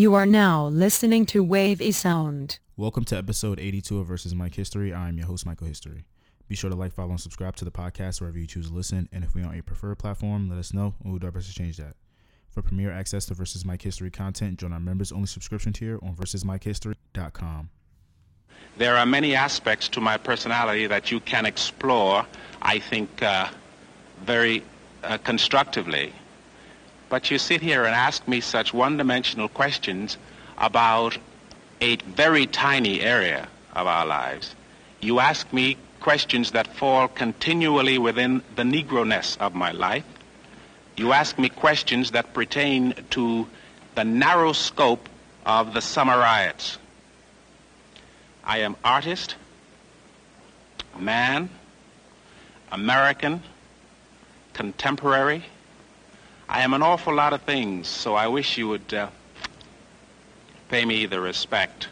You are now listening to Wave a Sound. Welcome to episode 82 of Versus Mike History. I am your host, Michael History. Be sure to like, follow, and subscribe to the podcast wherever you choose to listen. And if we are on a preferred platform, let us know and we'll do our best to change that. For premier access to Versus Mike History content, join our members only subscription tier on versusmikehistory.com. There are many aspects to my personality that you can explore, I think, uh, very uh, constructively. But you sit here and ask me such one-dimensional questions about a very tiny area of our lives. You ask me questions that fall continually within the Negro-ness of my life. You ask me questions that pertain to the narrow scope of the summer riots. I am artist, man, American, contemporary. I am an awful lot of things, so I wish you would uh, pay me the respect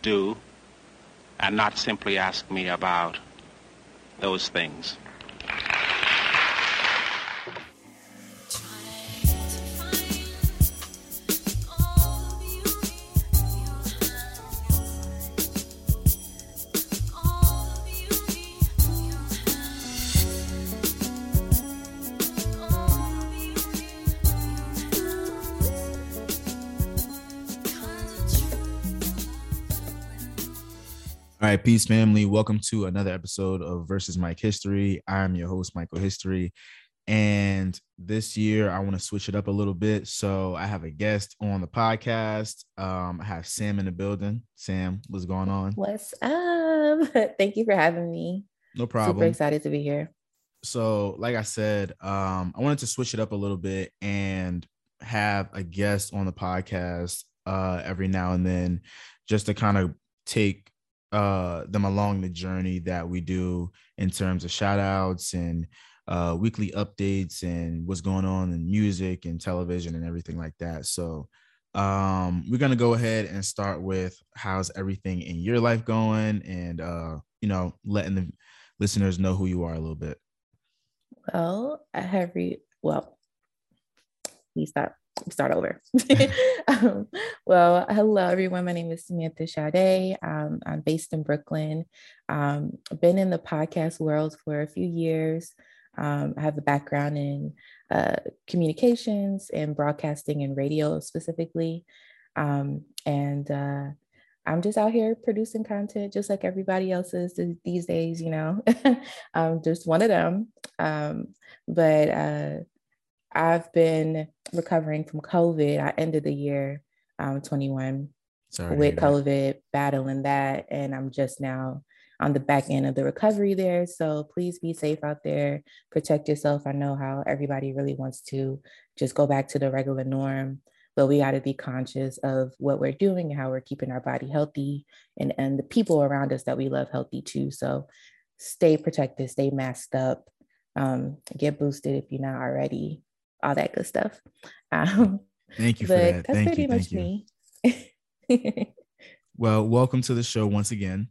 due and not simply ask me about those things. Right, peace, family. Welcome to another episode of Versus Mike History. I'm your host, Michael History. And this year, I want to switch it up a little bit. So I have a guest on the podcast. Um, I have Sam in the building. Sam, what's going on? What's up? Thank you for having me. No problem. Super excited to be here. So, like I said, um, I wanted to switch it up a little bit and have a guest on the podcast uh, every now and then, just to kind of take uh, them along the journey that we do in terms of shout outs and uh, weekly updates and what's going on in music and television and everything like that. So um, we're gonna go ahead and start with how's everything in your life going, and uh, you know, letting the listeners know who you are a little bit. Well, I have re well, we start start over. um, well, hello everyone. My name is Samantha Sade. Um, I'm based in Brooklyn. Um, been in the podcast world for a few years. Um, I have a background in uh, communications and broadcasting and radio specifically. Um, and uh, I'm just out here producing content just like everybody else is these days, you know. I'm just one of them. Um, but uh, I've been recovering from COVID. I ended the year um, 21 Sorry with COVID, battling that. And I'm just now on the back end of the recovery there. So please be safe out there, protect yourself. I know how everybody really wants to just go back to the regular norm, but we got to be conscious of what we're doing and how we're keeping our body healthy and, and the people around us that we love healthy too. So stay protected, stay masked up, um, get boosted if you're not already, all that good stuff. Um, Thank you for that. that's Thank pretty you. much Thank you. me. Well, welcome to the show once again.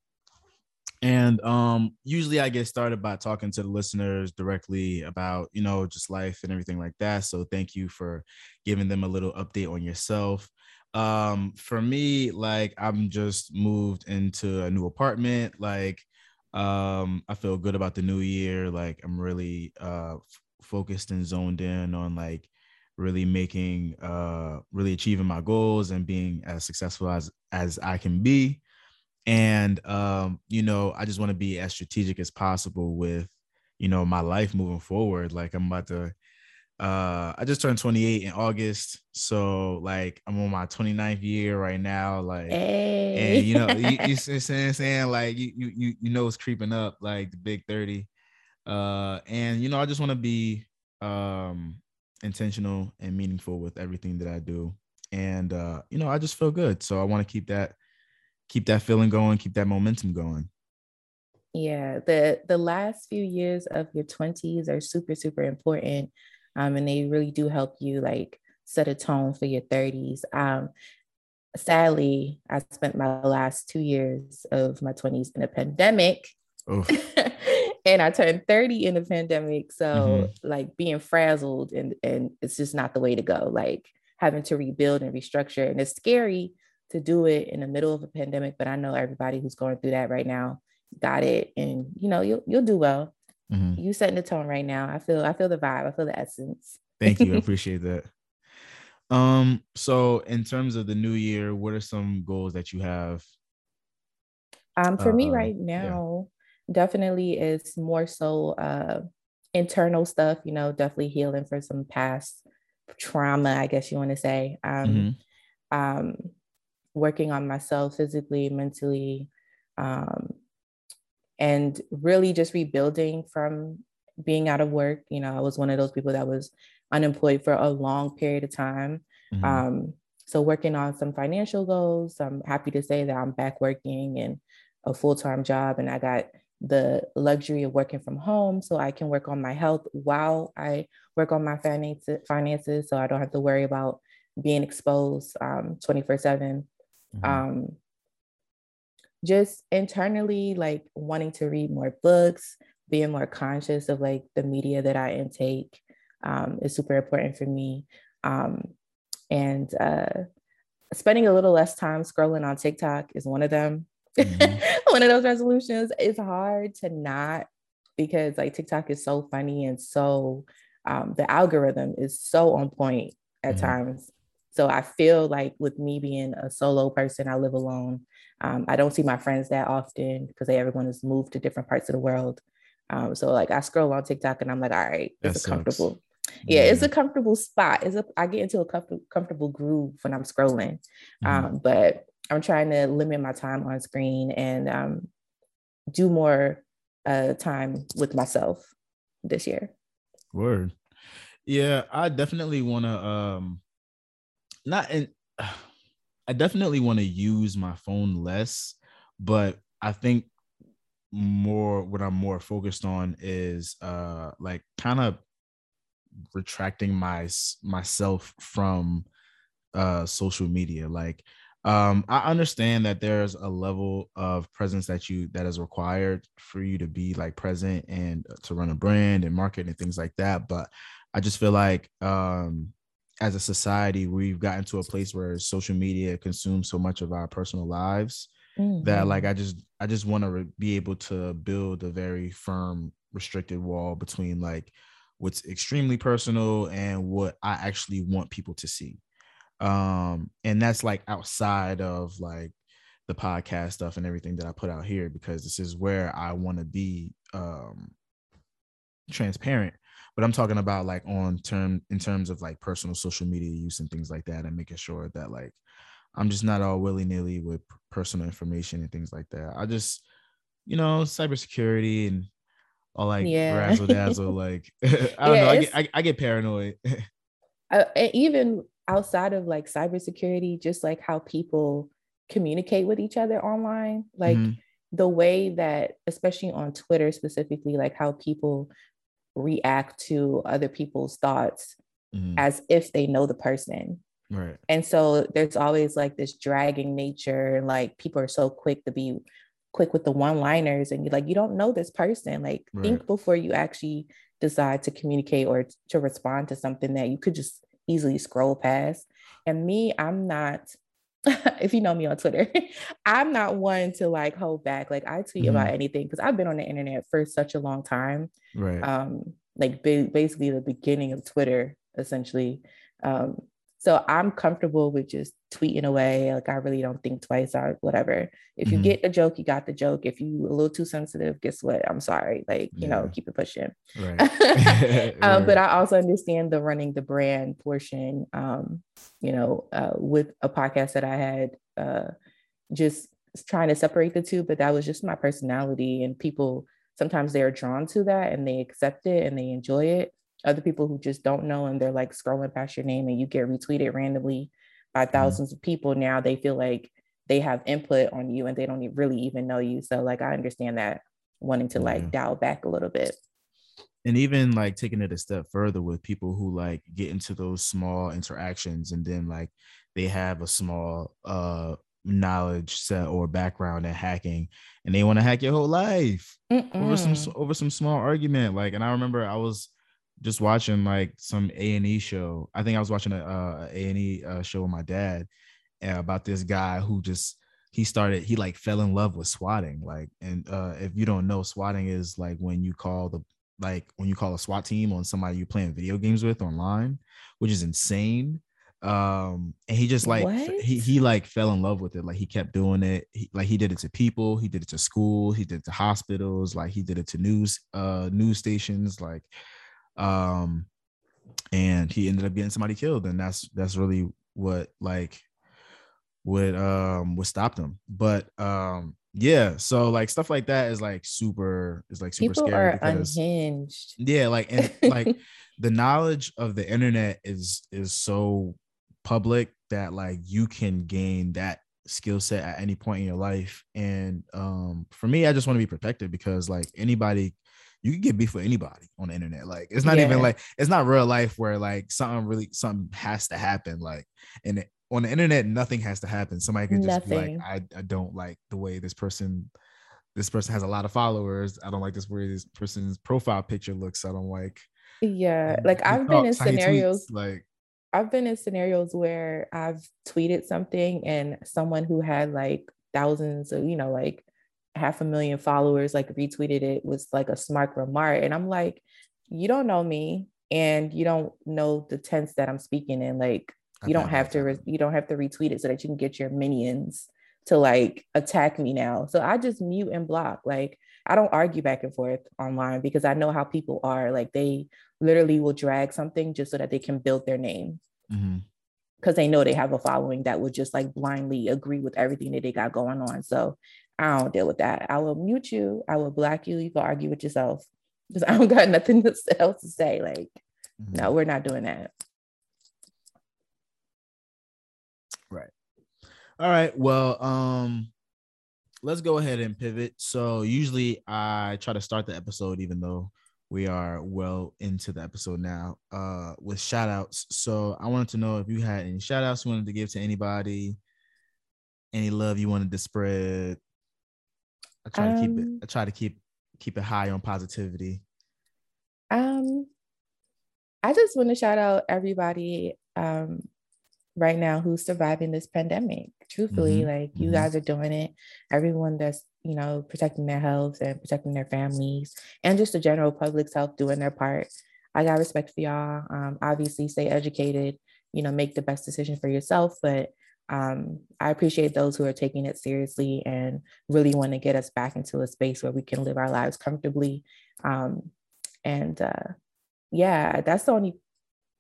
And um, usually I get started by talking to the listeners directly about, you know, just life and everything like that. So thank you for giving them a little update on yourself. Um, for me, like I'm just moved into a new apartment. Like um, I feel good about the new year. Like I'm really uh focused and zoned in on like really making uh really achieving my goals and being as successful as as I can be. And um you know i just want to be as strategic as possible with you know my life moving forward. Like i'm about to uh i just turned 28 in august. So like i'm on my 29th year right now like hey. and you know you, you see what I'm saying like you you you you know it's creeping up like the big 30 uh and you know i just want to be um intentional and meaningful with everything that i do and uh you know i just feel good so i want to keep that keep that feeling going keep that momentum going Yeah, the the last few years of your 20s are super super important. Um, and they really do help you like set a tone for your 30s. Um, sadly, I spent my last two years of my 20s in a pandemic. And I turned 30 in the pandemic. So Mhm. like being frazzled and and it's just not the way to go. Like having to rebuild and restructure. And it's scary to do it in the middle of a pandemic, but I know everybody who's going through that right now got it. And you know, you'll you'll do well. Mm-hmm. You setting the tone right now. I feel I feel the vibe. I feel the essence. Thank you. I appreciate that. Um, so in terms of the new year, what are some goals that you have? Um, for uh, me right now, yeah. Definitely is more so uh internal stuff, you know, definitely healing for some past trauma, I guess you want to say. Um, mm-hmm. um, working on myself physically, mentally, um, and really just rebuilding from being out of work. You know, I was one of those people that was unemployed for a long period of time. Mm-hmm. Um, so working on some financial goals. I'm happy to say that I'm back working in a full-time job and I got the luxury of working from home so I can work on my health while I work on my finances, finances so I don't have to worry about being exposed um, 24 7. Mm-hmm. Um, just internally, like wanting to read more books, being more conscious of like the media that I intake um, is super important for me. Um, and uh, spending a little less time scrolling on TikTok is one of them. Mm-hmm. one of those resolutions. It's hard to not because like TikTok is so funny and so um, the algorithm is so on point at mm-hmm. times. So I feel like with me being a solo person, I live alone. Um, I don't see my friends that often because they everyone has moved to different parts of the world. Um, so like I scroll on TikTok and I'm like, all right, it's comfortable. Yeah, yeah, it's a comfortable spot. It's a I get into a comfortable comfortable groove when I'm scrolling. Mm-hmm. Um, but I'm trying to limit my time on screen and um, do more uh, time with myself this year. Word. Yeah, I definitely want to um not in I definitely want to use my phone less, but I think more what I'm more focused on is uh like kind of retracting my myself from uh social media like um i understand that there's a level of presence that you that is required for you to be like present and uh, to run a brand and market and things like that but i just feel like um as a society we've gotten to a place where social media consumes so much of our personal lives mm-hmm. that like i just i just want to re- be able to build a very firm restricted wall between like what's extremely personal and what i actually want people to see um and that's like outside of like the podcast stuff and everything that i put out here because this is where i want to be um transparent. But i'm talking about like on term in terms of like personal social media use and things like that and making sure that like i'm just not all willy-nilly with personal information and things like that. I just you know cybersecurity and all like yeah. razzle dazzle like i don't yeah, know I get, I, I get paranoid. Uh, even outside of like cybersecurity, just like how people communicate with each other online, like mm-hmm. the way that, especially on Twitter specifically, like how people react to other people's thoughts mm-hmm. as if they know the person. Right. And so there's always like this dragging nature, and like people are so quick to be quick with the one liners, and you're like, you don't know this person. Like, right. think before you actually decide to communicate or to respond to something that you could just easily scroll past. And me, I'm not, if you know me on Twitter, I'm not one to like hold back. Like I tweet mm-hmm. about anything because I've been on the internet for such a long time. Right. Um, like basically the beginning of Twitter, essentially. Um, so I'm comfortable with just tweeting away. Like I really don't think twice or whatever. If you mm-hmm. get the joke, you got the joke. If you a little too sensitive, guess what? I'm sorry. Like, you yeah. know, keep it pushing. Right. um, right. But I also understand the running the brand portion. Um, you know, uh, with a podcast that I had, uh, just trying to separate the two, but that was just my personality. And people sometimes they're drawn to that and they accept it and they enjoy it other people who just don't know and they're like scrolling past your name and you get retweeted randomly by 1000s mm-hmm. of people now they feel like they have input on you and they don't really even know you so like i understand that wanting to like dial back a little bit and even like taking it a step further with people who like get into those small interactions and then like they have a small uh knowledge set or background in hacking and they want to hack your whole life Mm-mm. over some over some small argument like and i remember i was just watching like some A and E show. I think I was watching a A and E uh, show with my dad uh, about this guy who just he started he like fell in love with swatting. Like, and uh, if you don't know, swatting is like when you call the like when you call a SWAT team on somebody you're playing video games with online, which is insane um and he just like what? he he like fell in love with it like he kept doing it he, like he did it to people he did it to schools he did it to hospitals like he did it to news uh news stations like um and he ended up getting somebody killed and that's that's really what like what um what stopped him but um yeah so like stuff like that is like super is like super people scary are because, unhinged yeah like and like the knowledge of the internet is is so public that like you can gain that skill set at any point in your life. And um, for me, I just want to be protected because like anybody, you can get beef with anybody on the internet. Like it's not yeah. even like it's not real life where like something really something has to happen. Like and on the internet, nothing has to happen. Somebody can just nothing. be like, I, I don't like the way this person this person has a lot of followers. I don't like this way this person's profile picture looks. I don't like. Yeah, like I've been in scenarios like I've been in scenarios where I've tweeted something and someone who had like thousands of, you know, like half a million followers like retweeted it was like a smart remark. And I'm like, you don't know me and you don't know the tense that I'm speaking in. Like you don't have to re- you don't have to retweet it so that you can get your minions to like attack me now. So I just mute and block. Like I don't argue back and forth online because I know how people are. Like they literally will drag something just so that they can build their name. Mm-hmm because they know they have a following that would just like blindly agree with everything that they got going on. So I don't deal with that. I will mute you. I will block you. You can argue with yourself because I don't got nothing else to say. Like, mm-hmm. no, we're not doing that. Right. All right. Well, um, let's go ahead and pivot. So usually I try to start the episode, even though we are well into the episode now, uh, with shout outs. So I wanted to know if you had any shout outs you wanted to give to anybody, any love you wanted to spread. I try um, to keep it, um, I try to keep keep it high on positivity. Um I just want to shout out everybody um right now who's surviving this pandemic. Truthfully, mm-hmm. like you mm-hmm. guys are doing it. Everyone that's you know protecting their health and protecting their families, and just the general public's health doing their part. I got respect for y'all. Um, obviously, stay educated. You know, make the best decision for yourself. But um, I appreciate those who are taking it seriously and really want to get us back into a space where we can live our lives comfortably. Um, and uh, yeah, that's the only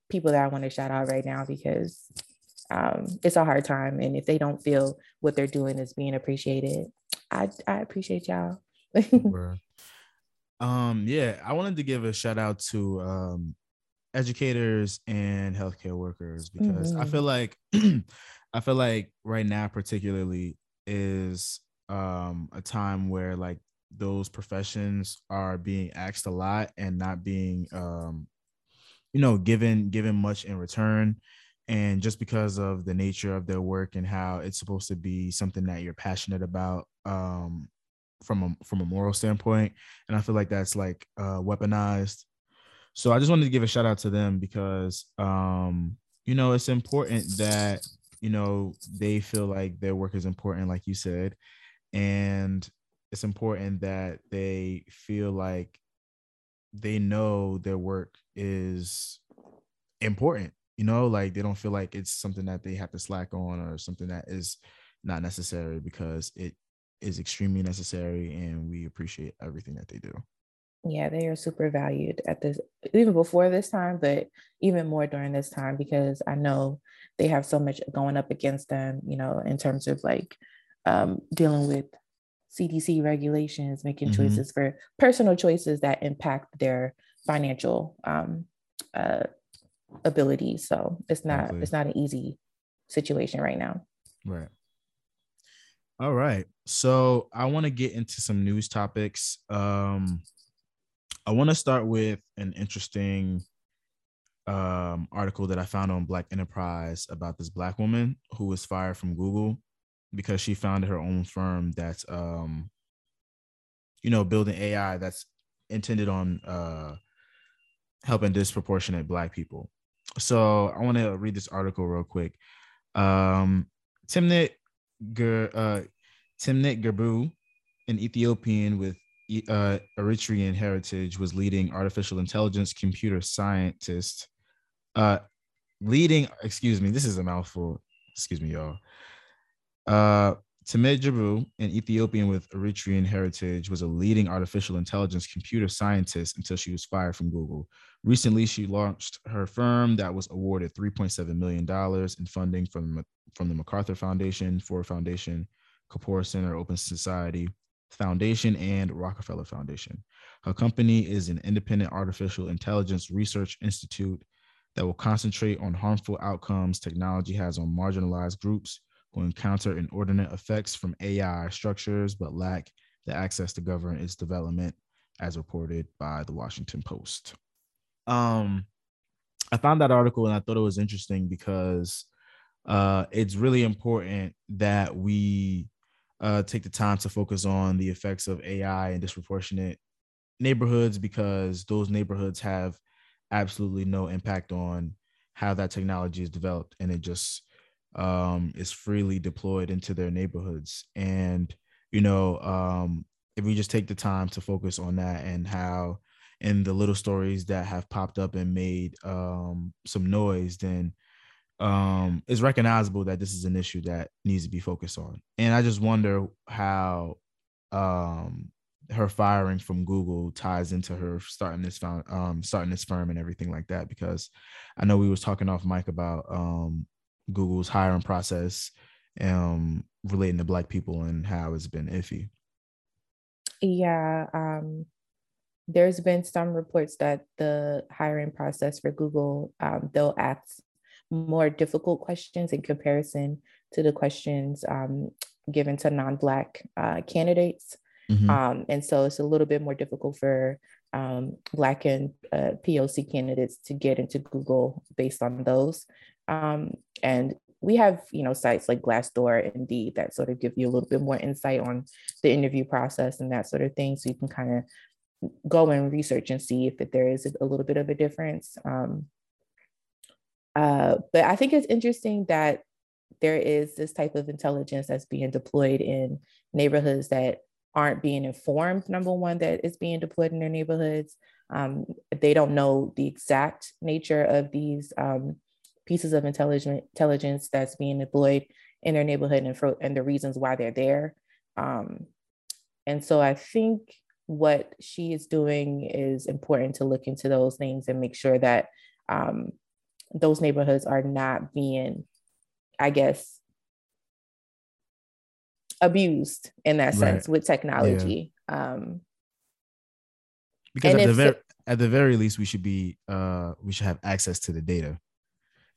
people that I want to shout out right now because um, it's a hard time. And if they don't feel what they're doing is being appreciated, I, I appreciate y'all. um, yeah, I wanted to give a shout out to um, educators and healthcare workers because mm-hmm. I feel like I feel like right now particularly is um, a time where like those professions are being asked a lot and not being um, you know given given much in return. And just because of the nature of their work and how it's supposed to be something that you're passionate about um, from a from a moral standpoint. And i feel like that's like uh, weaponized so i just wanted to give a shout out to them because um, you know it's important that you know they feel like their work is important like you said. And it's important that they feel like they know their work is important you know like they don't feel like it's something that they have to slack on or something that is not necessary because it is extremely necessary and we appreciate everything that they do yeah they are super valued at this even before this time but even more during this time because i know they have so much going up against them you know in terms of like um, dealing with cdc regulations making mm-hmm. choices for personal choices that impact their financial um, uh, abilities. So it's not it's not an easy situation right now. Right. All right. So I want to get into some news topics. Um I want to start with an interesting um article that I found on Black Enterprise about this black woman who was fired from Google because she founded her own firm that's um you know building AI that's intended on uh helping disproportionate black people. So I want to read this article real quick. Um, Timnit Ger, uh, Timnit Gerbu, an Ethiopian with uh, Eritrean heritage, was leading artificial intelligence computer scientist. Uh, leading, excuse me, this is a mouthful. Excuse me, y'all. Uh, Timnit Gerbu, an Ethiopian with Eritrean heritage, was a leading artificial intelligence computer scientist until she was fired from Google. Recently, she launched her firm that was awarded $3.7 million in funding from, from the MacArthur Foundation, Ford Foundation, Kapor Center, Open Society Foundation, and Rockefeller Foundation. Her company is an independent artificial intelligence research institute that will concentrate on harmful outcomes technology has on marginalized groups who encounter inordinate effects from AI structures but lack the access to govern its development, as reported by the Washington Post. Um, I found that article and I thought it was interesting because uh, it's really important that we uh, take the time to focus on the effects of AI and disproportionate neighborhoods because those neighborhoods have absolutely no impact on how that technology is developed and it just um, is freely deployed into their neighborhoods. And, you know, um, if we just take the time to focus on that and how, and the little stories that have popped up and made um, some noise, then um, it's recognizable that this is an issue that needs to be focused on. And I just wonder how um, her firing from Google ties into her starting this found, um, starting this firm and everything like that. Because I know we was talking off mic about um, Google's hiring process um, relating to Black people and how it's been iffy. Yeah, um, there's been some reports that the hiring process for Google, um, they'll ask more difficult questions in comparison to the questions um, given to non-Black uh, candidates. Mm-hmm. Um, and so it's a little bit more difficult for um, Black and uh, POC candidates to get into Google based on those. Um, and we have, you know, sites like Glassdoor, Indeed, that sort of give you a little bit more insight on the interview process and that sort of thing. So you can kind of go and research and see if there is a little bit of a difference. Um, uh, but I think it's interesting that there is this type of intelligence that's being deployed in neighborhoods that aren't being informed, number one, that is being deployed in their neighborhoods. Um, they don't know the exact nature of these um, pieces of intelligence that's being deployed in their neighborhood and, for, and the reasons why they're there. Um, and so I think what she is doing is important to look into those things and make sure that um, those neighborhoods are not being, I guess, abused in that sense right. with technology. Yeah. Um, because at the very at the very least, we should be uh, we should have access to the data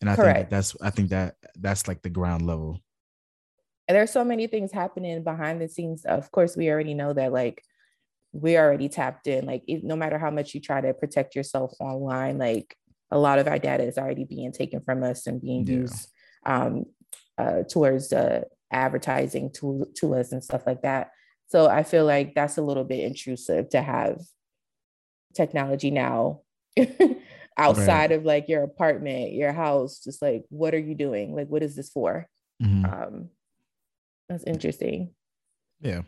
and I Correct. think that's I think that that's like the ground level. And there's so many things happening behind the scenes. Of course, we already know that like we already tapped in. Like no matter how much you try to protect yourself online, like a lot of our data is already being taken from us and being yeah. used um, uh, towards uh, advertising to to us and stuff like that. So I feel like that's a little bit intrusive to have technology now outside right. of like your apartment, your house, just like what are you doing? Like what is this for? Mm-hmm. Um that's interesting. Yeah.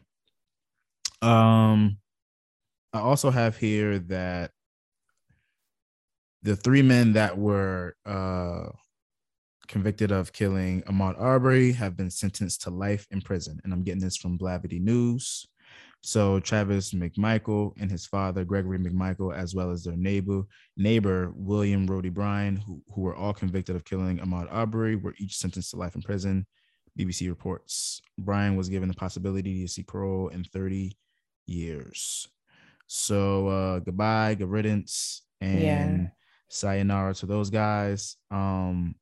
Um I also have here that the three men that were uh convicted of killing Ahmaud Arbery have been sentenced to life in prison. And I'm getting this from Blavity News. So Travis McMichael and his father, Gregory McMichael, as well as their neighbor, neighbor William Roddie Bryan, who, who were all convicted of killing Ahmaud Arbery, were each sentenced to life in prison. BBC reports Bryan was given the possibility to seek parole in 30 years. So uh, goodbye, good riddance, and yeah. Sayonara to those guys. Um,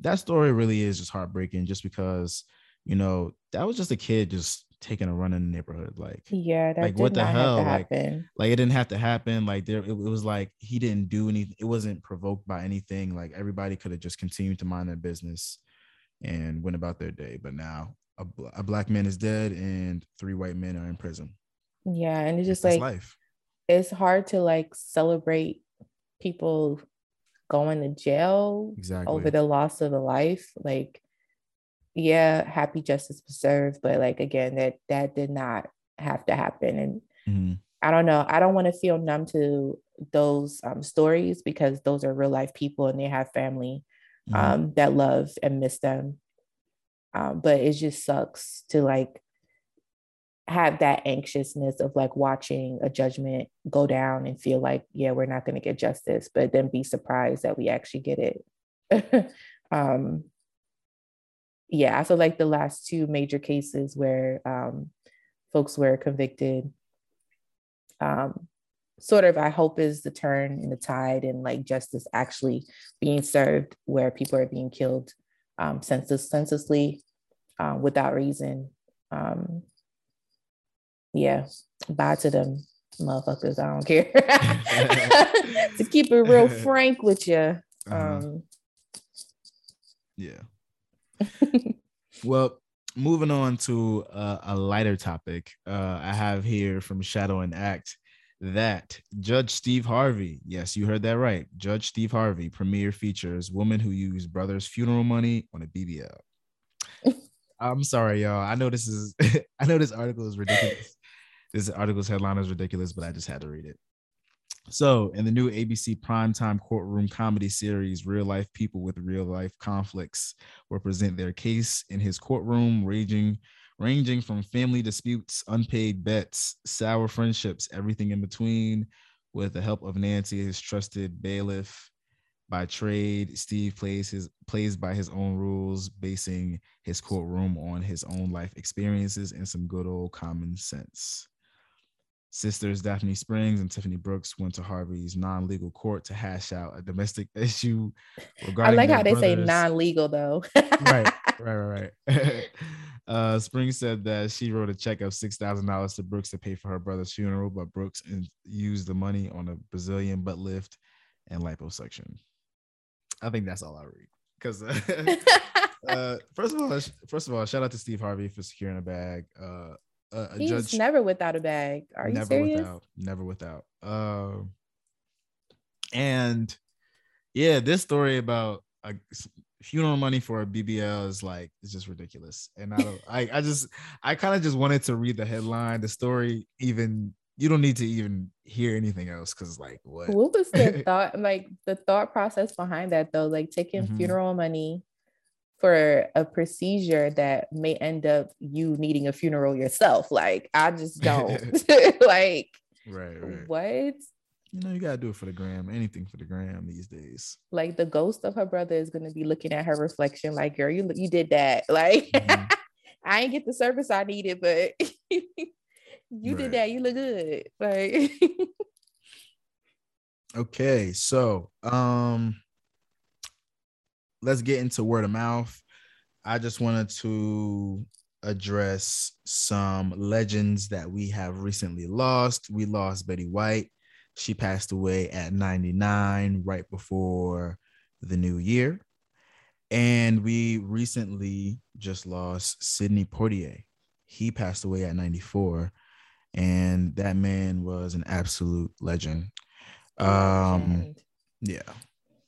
that story really is just heartbreaking, just because you know that was just a kid just taking a run in the neighborhood. Like, yeah, like what the hell? Like, like it didn't have to happen. Like there, it, it, was like he didn't do anything. It wasn't provoked by anything. Like everybody could have just continued to mind their business and went about their day. But now a, a black man is dead and three white men are in prison. Yeah, and it's just That's like life. It's hard to like celebrate people going to jail Exactly. over the loss of a life. Like, yeah, happy justice was served, but like again, that that did not have to happen. And Mhm. I don't know. I don't want to feel numb to those um, stories because those are real life people and they have family Mhm. um, that love and miss them. Um, but it just sucks to like have that anxiousness of like watching a judgment go down and feel like, yeah, we're not going to get justice, but then be surprised that we actually get it. um, yeah, I feel like the last two major cases where um, folks were convicted, um, sort of, I hope, is the turn in the tide and like justice actually being served where people are being killed um, senseless, senselessly uh, without reason. Um, yeah, bye to them motherfuckers. I don't care. to keep it real frank with you. Uh-huh. Um, Yeah. well, moving on to uh, a lighter topic, uh, I have here from Shadow and Act that Judge Steve Harvey, yes, you heard that right. Judge Steve Harvey premiere features woman who used brother's funeral money on a BBL. I'm sorry, y'all. I know this is, I know this article is ridiculous. This article's headline is ridiculous, but I just had to read it. So, in the new ABC primetime courtroom comedy series, real life people with real life conflicts will present their case in his courtroom, raging, ranging from family disputes, unpaid bets, sour friendships, everything in between. With the help of Nancy, his trusted bailiff by trade, Steve plays his plays by his own rules, basing his courtroom on his own life experiences and some good old common sense. Sisters Daphne Springs and Tiffany Brooks went to Harvey's non-legal court to hash out a domestic issue I like how they say non-legal though. right, right, right, right. uh, Springs said that she wrote a check of six thousand dollars to Brooks to pay for her brother's funeral, but Brooks in- used the money on a Brazilian butt lift and liposuction. I think that's all I read because. uh, first of all, first of all, shout out to Steve Harvey for securing a bag. Uh, He's judge never without a bag. Are you never serious? without never without um and yeah this story about a funeral money for a bbl is like it's just ridiculous and i don't i, I just i kind of just wanted to read the headline the story even you don't need to even hear anything else because like what What was the thought, like the thought process behind that though? Like taking Mhm. funeral money for a procedure that may end up you needing a funeral yourself. Like I just don't like right right what? you know you gotta do it for the gram anything for the gram these days Like the ghost of her brother is gonna be looking at her reflection, like, girl, you you did that. Like Mhm. I ain't get the service I needed, but you Right. did that. You look good. Like Okay, so um let's get into word of mouth. I just wanted to address some legends that we have recently lost. We lost Betty White. She passed away at 99 right before the new year. And we recently just lost Sidney Poitier. He passed away at 94 and that man was an absolute legend um Legend. yeah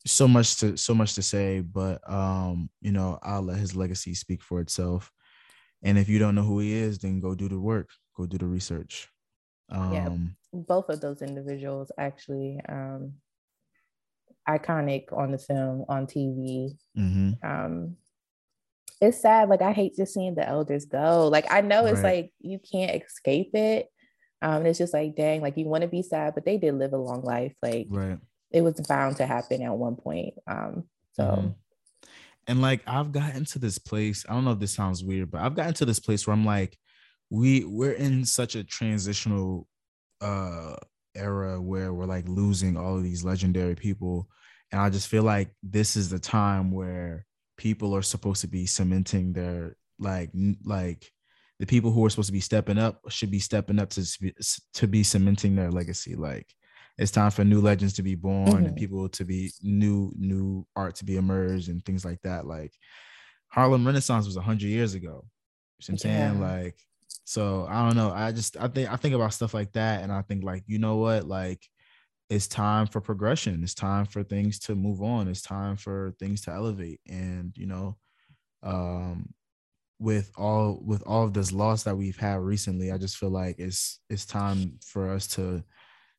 so much to so much to say but um you know i'll let his legacy speak for itself. And if you don't know who he is then go do the work. Go do the research. Um Yeah. both of those individuals actually um iconic on the film on tv mhm, um it's sad. Like i hate just seeing the elders go. Like i know it's Right. like you can't escape it. Um and it's just like dang like you want to be sad but they did live a long life. Like right it was bound to happen at one point um so Mhm. and like I've gotten to this place. I don't know if this sounds weird, but I've gotten to this place where I'm like, we we're in such a transitional uh era where we're like losing all of these legendary people. And I just feel like this is the time where people are supposed to be cementing their like like the people who are supposed to be stepping up should be stepping up to to be cementing their legacy. Like it's time for new legends to be born and Mhm. people to be new new art to be emerged and things like that like harlem renaissance was 100 years ago you know what i'm saying like so i don't know i just i think i think about stuff like that and i think like you know what like it's time for progression. It's time for things to move on. It's time for things to elevate. And you know, um, with all with all of this loss that we've had recently, I just feel like it's it's time for us to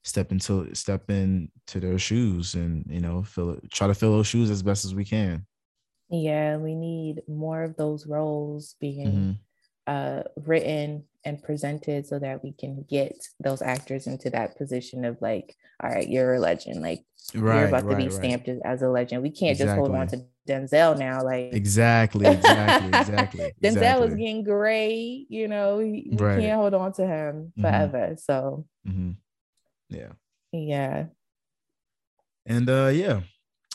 step into step into their shoes and you know fill try to fill those shoes as best as we can. Yeah, we need more of those roles being mm-hmm. uh, written and presented so that we can get those actors into that position of like, all right, you're a legend. Like right, you're about right, to be stamped right. as a legend. We can't exactly. just hold on to Denzel now. Like exactly, exactly, exactly. Denzel exactly. is getting gray. You know, we can't hold on to him mm-hmm. forever. Mm-hmm. So mm-hmm. Yeah, yeah, and uh, yeah.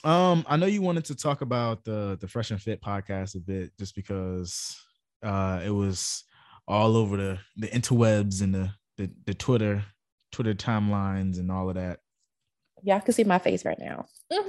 Um, I know you wanted to talk about the the Fresh and Fit podcast a bit, just because uh, it was all over the the interwebs and the the, the Twitter Twitter timelines and all of that. Y'all can see my face right now.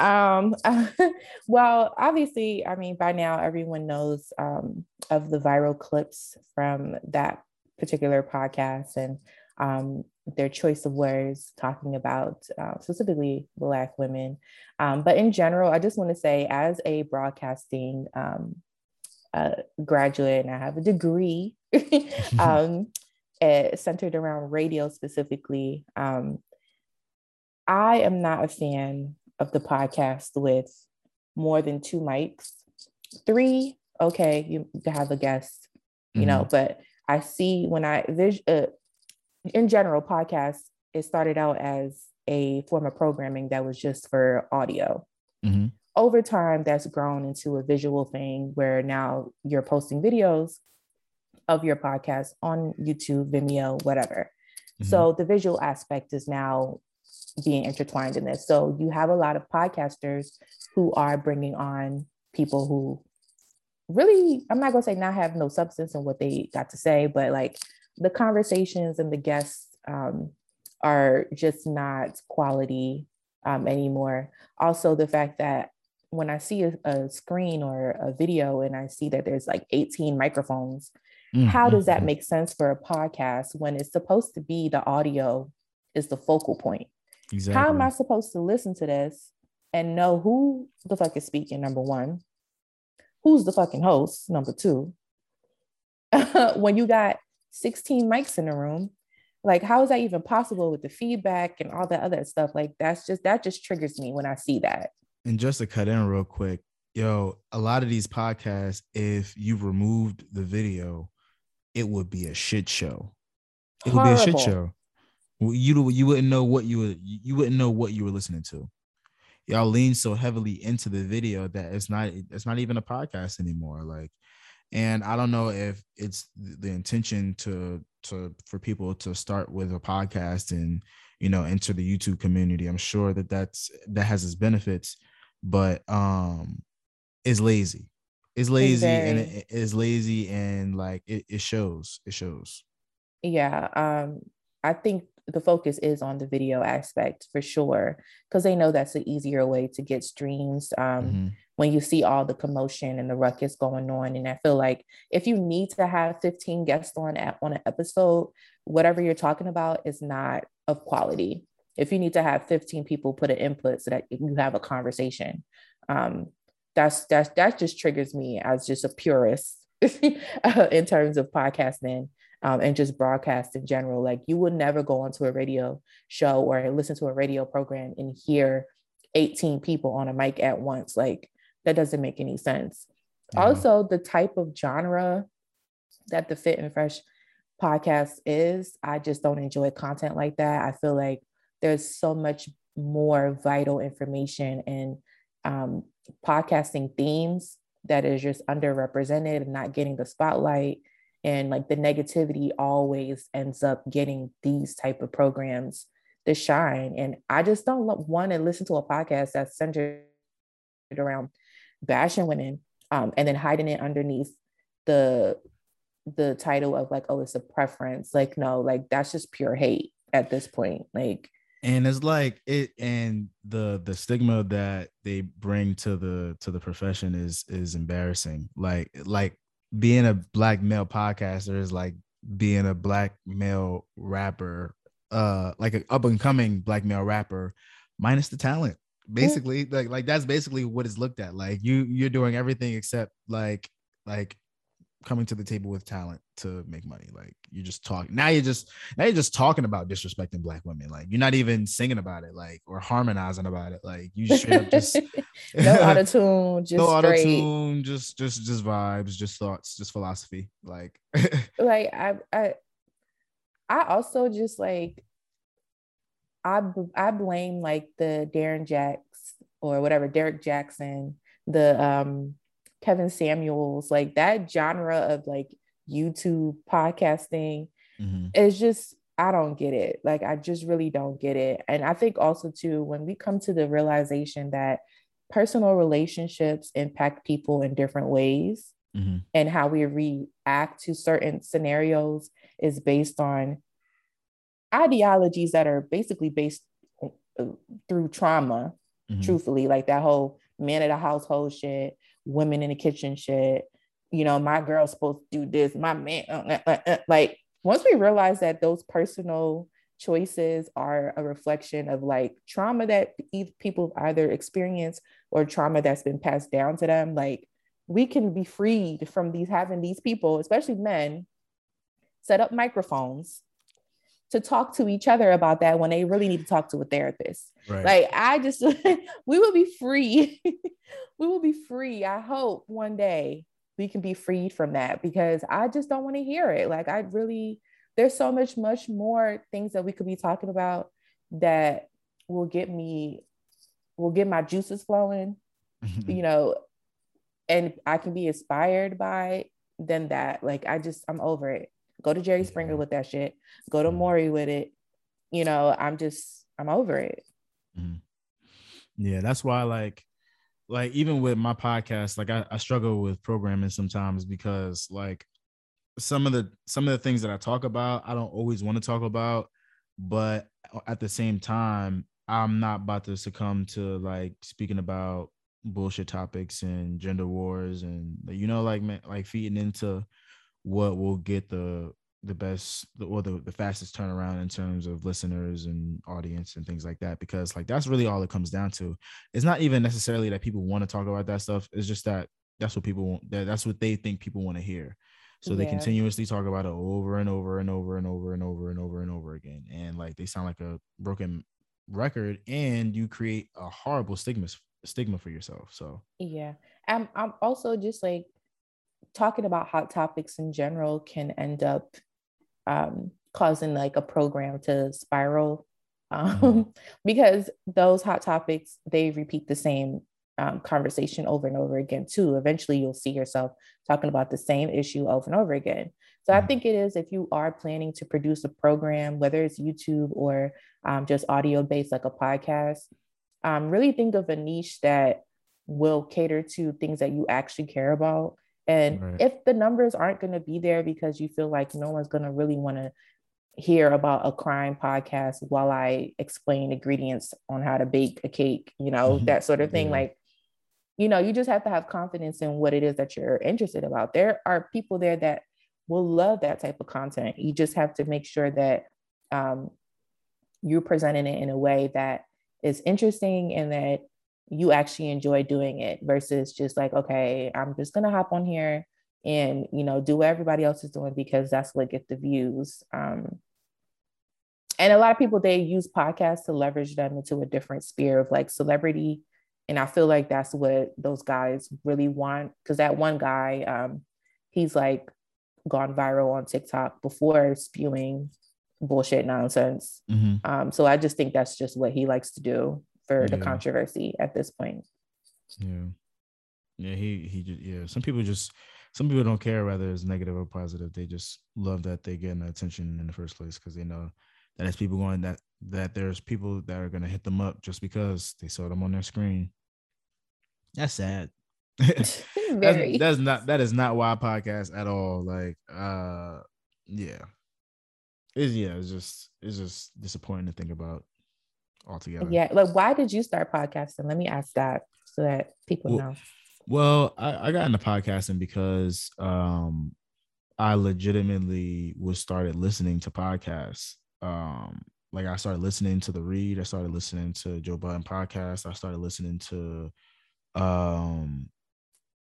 um well obviously i mean by now everyone knows um, of the viral clips from that particular podcast and um, their choice of words talking about uh, specifically black women um, but in general i just want to say as a broadcasting um, a graduate and I have a degree um, uh, centered around radio specifically. Um, I am not a fan of the podcast with more than two mics. Three, okay, you have a guest, you mm-hmm. know, but I see when I, vis- uh, in general, podcasts, it started out as a form of programming that was just for audio. Mm-hmm over time, that's grown into a visual thing where now you're posting videos of your podcast on YouTube, Vimeo, whatever. Mm-hmm. So the visual aspect is now being intertwined in this. So you have a lot of podcasters who are bringing on people who really, I'm not going to say not have no substance in what they got to say, but like the conversations and the guests um, are just not quality um, anymore. Also, the fact that when I see a, a, screen or a video and I see that there's like 18 microphones, mm-hmm. how does that mm-hmm. make sense for a podcast when it's supposed to be the audio is the focal point? Exactly. How am I supposed to listen to this and know who the fuck is speaking? Number one, who's the fucking host? Number two, when you got 16 mics in the room, like how is that even possible with the feedback and all that other stuff? Like that's just that just triggers me when I see that. And just to cut in real quick, yo, a lot of these podcasts, if you removed the video, it would be a shit show. It Horrible. would be a shit show. You you wouldn't know what you were you wouldn't know what you were listening to. Y'all lean so heavily into the video that it's not it's not even a podcast anymore. Like, and I don't know if it's the intention to to for people to start with a podcast and you know enter the YouTube community. I'm sure that that's that has its benefits but um is lazy it's lazy and it is lazy and like it, it shows it shows yeah um i think the focus is on the video aspect for sure because they know that's the easier way to get streams um, mm-hmm. When you see all the commotion and the ruckus going on. And i feel like if you need to have 15 guests on at, on an episode whatever you're talking about is not of quality. If you need to have 15 people put an input so that you have a conversation um, that's that's that just triggers me as just a purist in terms of podcasting um, and just broadcast in general. Like you would never go onto a radio show or listen to a radio program and hear 18 people on a mic at once. Like that doesn't make any sense. Mm-hmm. also the type of genre that the fit and fresh podcast is i just don't enjoy content like that. I feel like there's so much more vital information and um, podcasting themes that is just underrepresented and not getting the spotlight. And like the negativity always ends up getting these type of programs to shine. And i just don't want to listen to a podcast that's centered around bashing women um, and then hiding it underneath the the title of like oh it's a preference. Like no like that's just pure hate at this point. Like and it's like it and the the stigma that they bring to the to the profession is is embarrassing. Like like being a black male podcaster is like being a black male rapper uh like an up and coming black male rapper minus the talent basically like like that's basically what is looked at like you you're doing everything except like like coming to the table with talent to make money like you're just talk now you're just now you're just talking about disrespecting black women like you're not even singing about it like or harmonizing about it like you straight just no auto tune, just no straight. auto-tune just just just vibes just thoughts just philosophy like like I I I also just like I I blame like the Darren Jacks or whatever Derrick Jaxn, the um Kevin Samuels, like that genre of like YouTube podcasting Mhm. is just I don't get it. Like I just really don't get it. And I think also too when we come to the realization that personal relationships impact people in different ways Mhm. and how we react to certain scenarios is based on ideologies that are basically based uh, through trauma Mhm. truthfully like that whole man of the household shit women in the kitchen shit you know my girl's supposed to do this my man uh, uh, uh, uh. like once we realize that those personal choices are a reflection of like trauma that people either experience or trauma that's been passed down to them like we can be freed from these having these people especially men set up microphones to talk to each other about that when they really need to talk to a therapist right like I just we will be free. we will be free. I hope one day we can be freed from that because I just don't want to hear it. Like I really there's so much much more things that we could be talking about that will get me will get my juices flowing, Mhm. you know, and I can be inspired by than that. Like I just I'm over it. Go to Jerry Springer with that shit. Go to. Maury with it. You know, I'm just I'm over it. Mm-hmm. Yeah, that's why like like even with my podcast, like I, I struggle with programming sometimes because like some of the some of the things that I talk about, I don't always want to talk about, but at the same time, I'm not about to succumb to like speaking about bullshit topics and gender wars and you know like like feeding into what will get the the best or the, the fastest turnaround in terms of listeners and audience and things like that because like that's really all it comes down to it's not even necessarily that people want to talk about that stuff it's just that that's what people want that that's what they think people want to hear so they Yeah. continuously talk about it over and over and over and over and over and over and over again and like they sound like a broken record and you create a horrible stigma stigma for yourself so Yeah. I'm I'm also just like talking about hot topics in general can end up um, causing like a program to spiral um, Mhm. because those hot topics they repeat the same um, conversation over and over again too. Eventually, you'll see yourself talking about the same issue over and over again. So I Mhm. think it is if you are planning to produce a program, whether it's YouTube or um, just audio based like a podcast, um, really think of a niche that will cater to things that you actually care about. And Right. if the numbers aren't going to be there because you feel like no one's going to really want to hear about a crime podcast while I explain ingredients on how to bake a cake, you know, that sort of thing. Yeah. Like, you know, you just have to have confidence in what it is that you're interested about. There are people there that will love that type of content. You just have to make sure that um, you're presenting it in a way that is interesting and that you actually enjoy doing it versus just like, okay, I'm just gonna hop on here and you know do what everybody else is doing because that's what get the views. Um, and a lot of people they use podcasts to leverage them into a different sphere of like celebrity and i feel like that's what those guys really want because that one guy um he's like gone viral on tiktok before spewing bullshit nonsense Mhm. um so i just think that's just what he likes to do for the controversy at this point Yeah. Yeah, he he just yeah. Some people just some people don't care whether it's negative or positive. They just love that they getting the attention in the first place because they know that it's people going that that there's people that are gonna hit them up just because they saw them on their screen. That's sad. that's, that's not that is not why podcast at all. Like uh yeah. It's yeah, it's just it's just disappointing to think about altogether. yeah like why did you start podcasting let me ask that so that people Well, know Well, I, I got into podcasting because um I legitimately was started listening to podcasts. Um like I started listening to the Read. I started listening to Joe Budden podcast. I started listening to um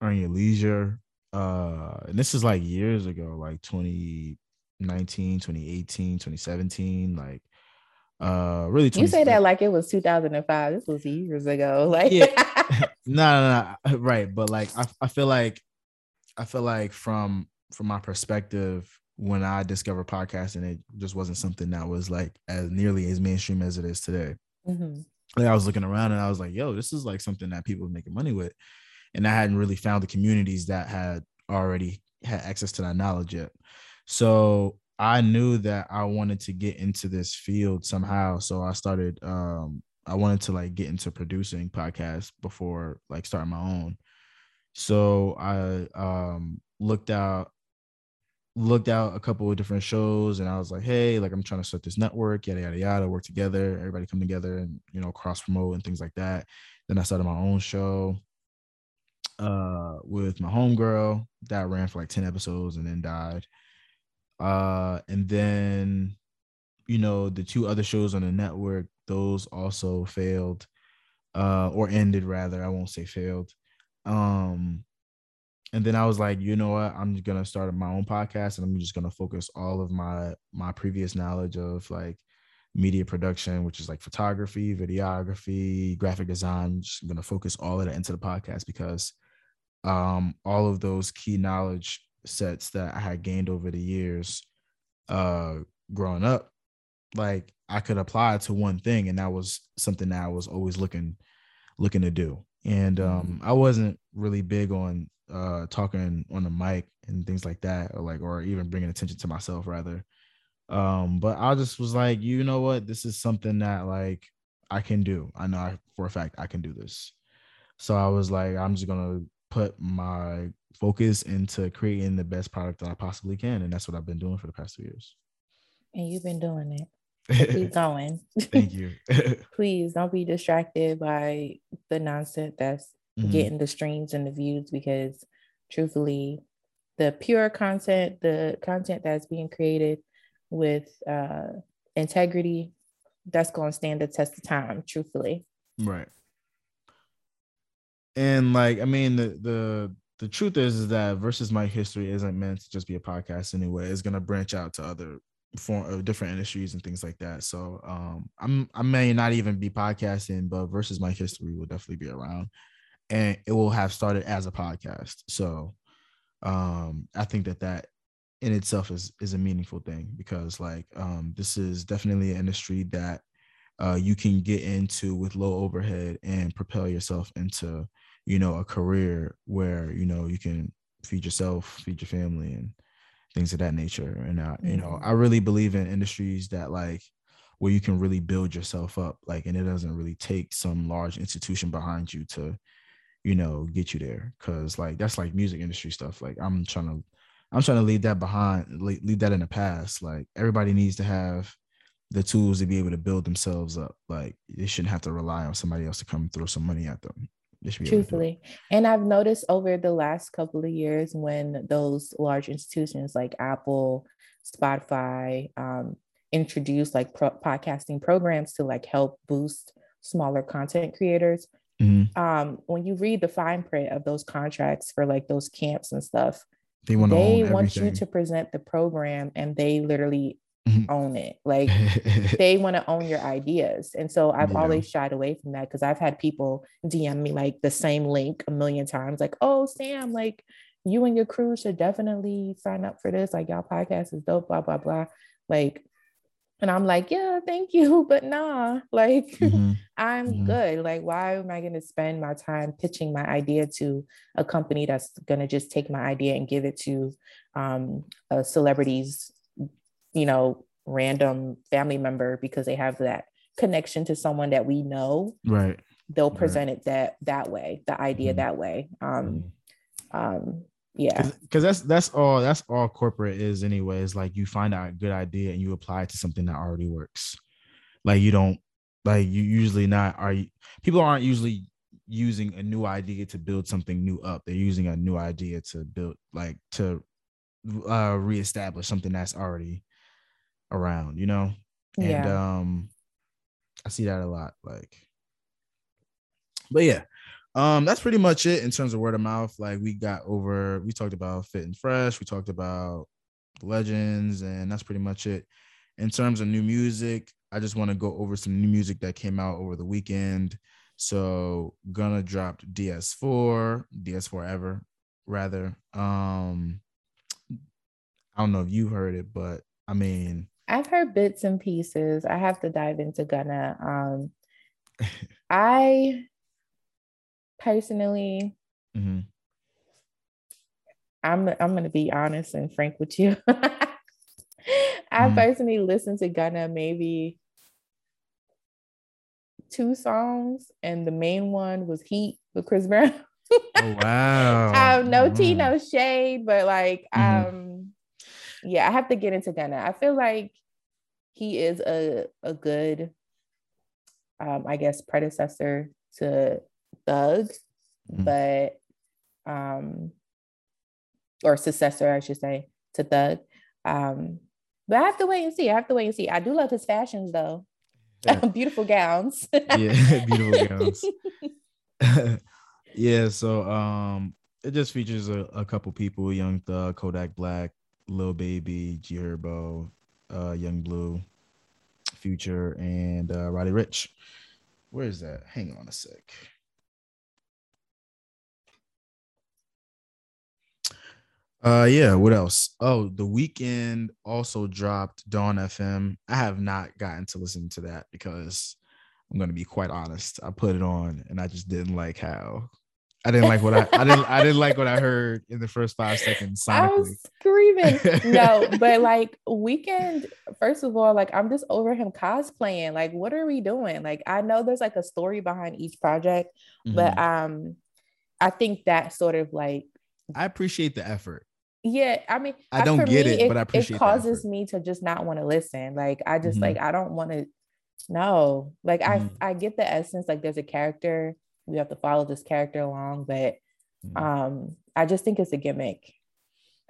Earn Your Leisure. Uh and this is like years ago, like 2019, 2018, 2017. Like uh really you say that like it was 2005 this was years ago like yeah. no, no no right but like I, I feel like i feel like from from my perspective when i discovered podcasting it just wasn't something that was like as nearly as mainstream as it is today Mhm. like I was looking around and I was like, yo, this is like something that people are making money with. And I hadn't really found the communities that had already had access to that knowledge yet. So I knew that I wanted to get into this field somehow. So I started um I wanted to like get into producing podcasts before like starting my own. So I um looked out looked out a couple of different shows and I was like, hey, like I'm trying to start this network, yada yada yada, work together, everybody come together and you know, cross promote and things like that. Then I started my own show uh with my homegirl that ran for like 10 episodes and then died. Uh and then you know, the two other shows on the network, those also failed uh or ended rather, I won't say failed. Um and then I was like, you know what? I'm gonna start my own podcast, and I'm just gonna focus all of my my previous knowledge of like media production, which is like photography, videography, graphic design. Just gonna focus all of that into the podcast because um, all of those key knowledge sets that I had gained over the years, uh, growing up, like I could apply to one thing, and that was something that I was always looking looking to do. And um, I wasn't really big on uh talking on the mic and things like that or like or even bringing attention to myself rather. Um but i just was like you know what? This is something that like i can do. I know I, for a fact i can do this. So i was like i'm just gonna put my focus into creating the best product that i possibly can and that's what i've been doing for the past two years. And you've been doing it. Keep going. Thank you. Please don't be distracted by the nonsense that's Mhm. getting the streams and the views because truthfully the pure content the content that's being created with uh integrity that's going to stand the test of time truthfully. Right. And like, I mean, the the the truth is, is that versus my history isn't meant to just be a podcast anyway. It's gonna branch out to other form of different industries and things like that. So um I'm I may not even be podcasting, but versus my history will definitely be around. And it will have started as a podcast. So um I think that that in itself is is a meaningful thing because like um this is definitely an industry that uh, you can get into with low overhead and propel yourself into you know a career where you know you can feed yourself feed your family and things of that nature and uh, you know Mhm. i really believe in industries that like where you can really build yourself up like and it doesn't really take some large institution behind you to you know get you there because like that's like music industry stuff like i'm trying to i'm trying to leave that behind leave that in the past like everybody needs to have the tools to be able to build themselves up. Like they shouldn't have to rely on somebody else to come throw some money at them. They should be able to truthfully. And i've noticed over the last couple of years when those large institutions like apple spotify um, introduce like pro- podcasting programs to like help boost smaller content creators Mhm. um, when you read the fine print of those contracts for like those camps and stuff They want they want you to present the program and they literally Mhm. own it like they want to own your ideas. And so I've Yeah. always shied away from that because I've had people DM me like the same link a million times, like, oh, Sam, like you and your crew should definitely sign up for this. Like, y'all podcast is dope, blah, blah, blah. Like, and I'm like, yeah, thank you, but nah, like Mhm. I'm Mhm. good. Like, why am I going to spend my time pitching my idea to a company that's going to just take my idea and give it to um, a celebrity's, you know, random family member because they have that connection to someone that we know? Right. They'll Right. present it that that way, the idea Mhm. that way. Um, Mhm. um, yeah, because that's that's all that's all corporate is anyway is like you find out a good idea and you apply it to something that already works like you don't like you usually not are you people aren't usually using a new idea to build something new up they're using a new idea to build like to uh reestablish something that's already around you know And Yeah. um I see that a lot. Like, but yeah. Um, that's pretty much it in terms of word of mouth. Like we got over, we talked about Fit and Fresh, we talked about legends, and that's pretty much it. In terms of new music, I just want to go over some new music that came out over the weekend. So gonna drop DS4, DS4Ever, rather. Um, I don't know if you heard it, but I mean, I've heard bits and pieces. I have to dive into Gunna. Um, I personally, mhm. I'm I'm gonna be honest and frank with you. I Mhm. personally listened to Gunna maybe two songs, and the main one was Heat with Chris Brown. oh wow. um, no tea, Mm. no shade, but like, Mhm. um, yeah, I have to get into Gunna. I feel like he is a a good, um, I guess, predecessor to Thug, Mhm. but um, or successor, I should say, to Thug. Um, but I have to wait and see. I have to wait and see. I do love his fashions though. Yeah. Beautiful gowns. Yeah, beautiful gowns. yeah, so um it just features a, a couple people, Young Thug, Kodak Black, Lil Baby, G Herbo, uh Yung Bleu, Future, and uh Roddy Ricch. Where is that? Hang on a sec. Uh yeah, what else? Oh, the Weeknd also dropped Dawn FM. I have not gotten to listen to that because I'm gonna be quite honest. I put it on and I just didn't like how I didn't like what I I didn't I didn't like what I heard in the first five seconds I was screaming. No, but like Weeknd, first of all, like I'm just over him cosplaying. Like, what are we doing? Like, I know there's like a story behind each project, but Mhm. um, I think that sort of like I appreciate the effort. yeah, I mean, I don't get me, it, but I appreciate it causes me to just not want to listen. Like, I just Mhm. like I don't want to. No, like Mhm. I I get the essence. Like, there's a character. We have to follow this character along, but Mhm. um, I just think it's a gimmick.